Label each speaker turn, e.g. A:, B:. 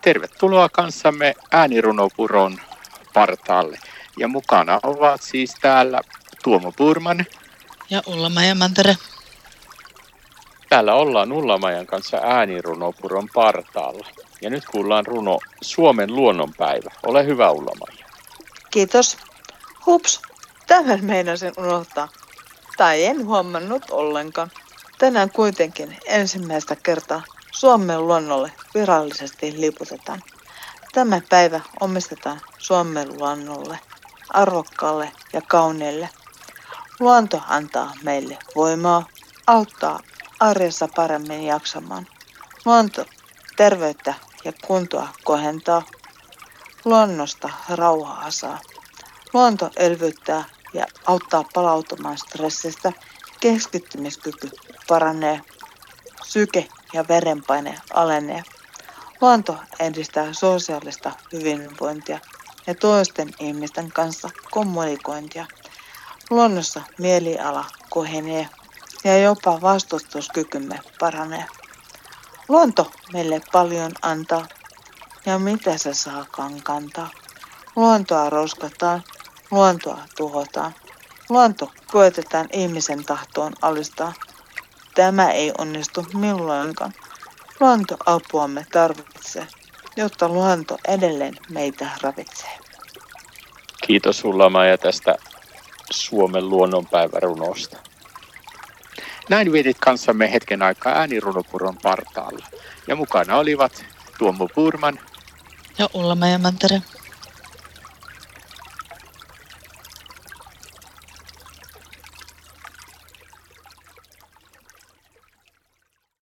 A: Tervetuloa kanssamme äänirunopuron partaalle. Ja mukana ovat siis täällä Tuomo Purman.
B: Ja Ulla-Maja Mantere.
A: Täällä ollaan Ullamajan kanssa äänirunopuron partaalla. Ja nyt kuullaan runo Suomen luonnonpäivä. Ole hyvä Ullamaja.
C: Kiitos. Hups, tämän meinasin unohtaa. Tai en huomannut ollenkaan. Tänään kuitenkin ensimmäistä kertaa Suomen luonnolle virallisesti liputetaan. Tämä päivä omistetaan Suomen luonnolle, arvokkaalle ja kauneelle. Luonto antaa meille voimaa, auttaa arjessa paremmin jaksamaan. Luonto terveyttä ja kuntoa kohentaa. Luonnosta rauhaa saa. Luonto elvyttää ja auttaa palautumaan stressistä. Keskittymiskyky paranee. Syke ja verenpaine alenee. Luonto edistää sosiaalista hyvinvointia ja toisten ihmisten kanssa kommunikointia. Luonnossa mieliala kohenee ja jopa vastustuskykymme paranee. Luonto meille paljon antaa ja mitä se saakaan kantaa. Luontoa roskataan, luontoa tuhotaan. Luonto koetetaan ihmisen tahtoon alistaa. Tämä ei onnistu milloinkaan. Luonto apuamme tarvitsee, jotta luonto edelleen meitä ravitsee.
A: Kiitos sulla Maija tästä Suomen luonnonpäivärunosta. Näin vietit kanssamme hetken aikaa äänirunopuron partaalla. Ja mukana olivat Tuomo Purman
B: ja Ulla Mantere.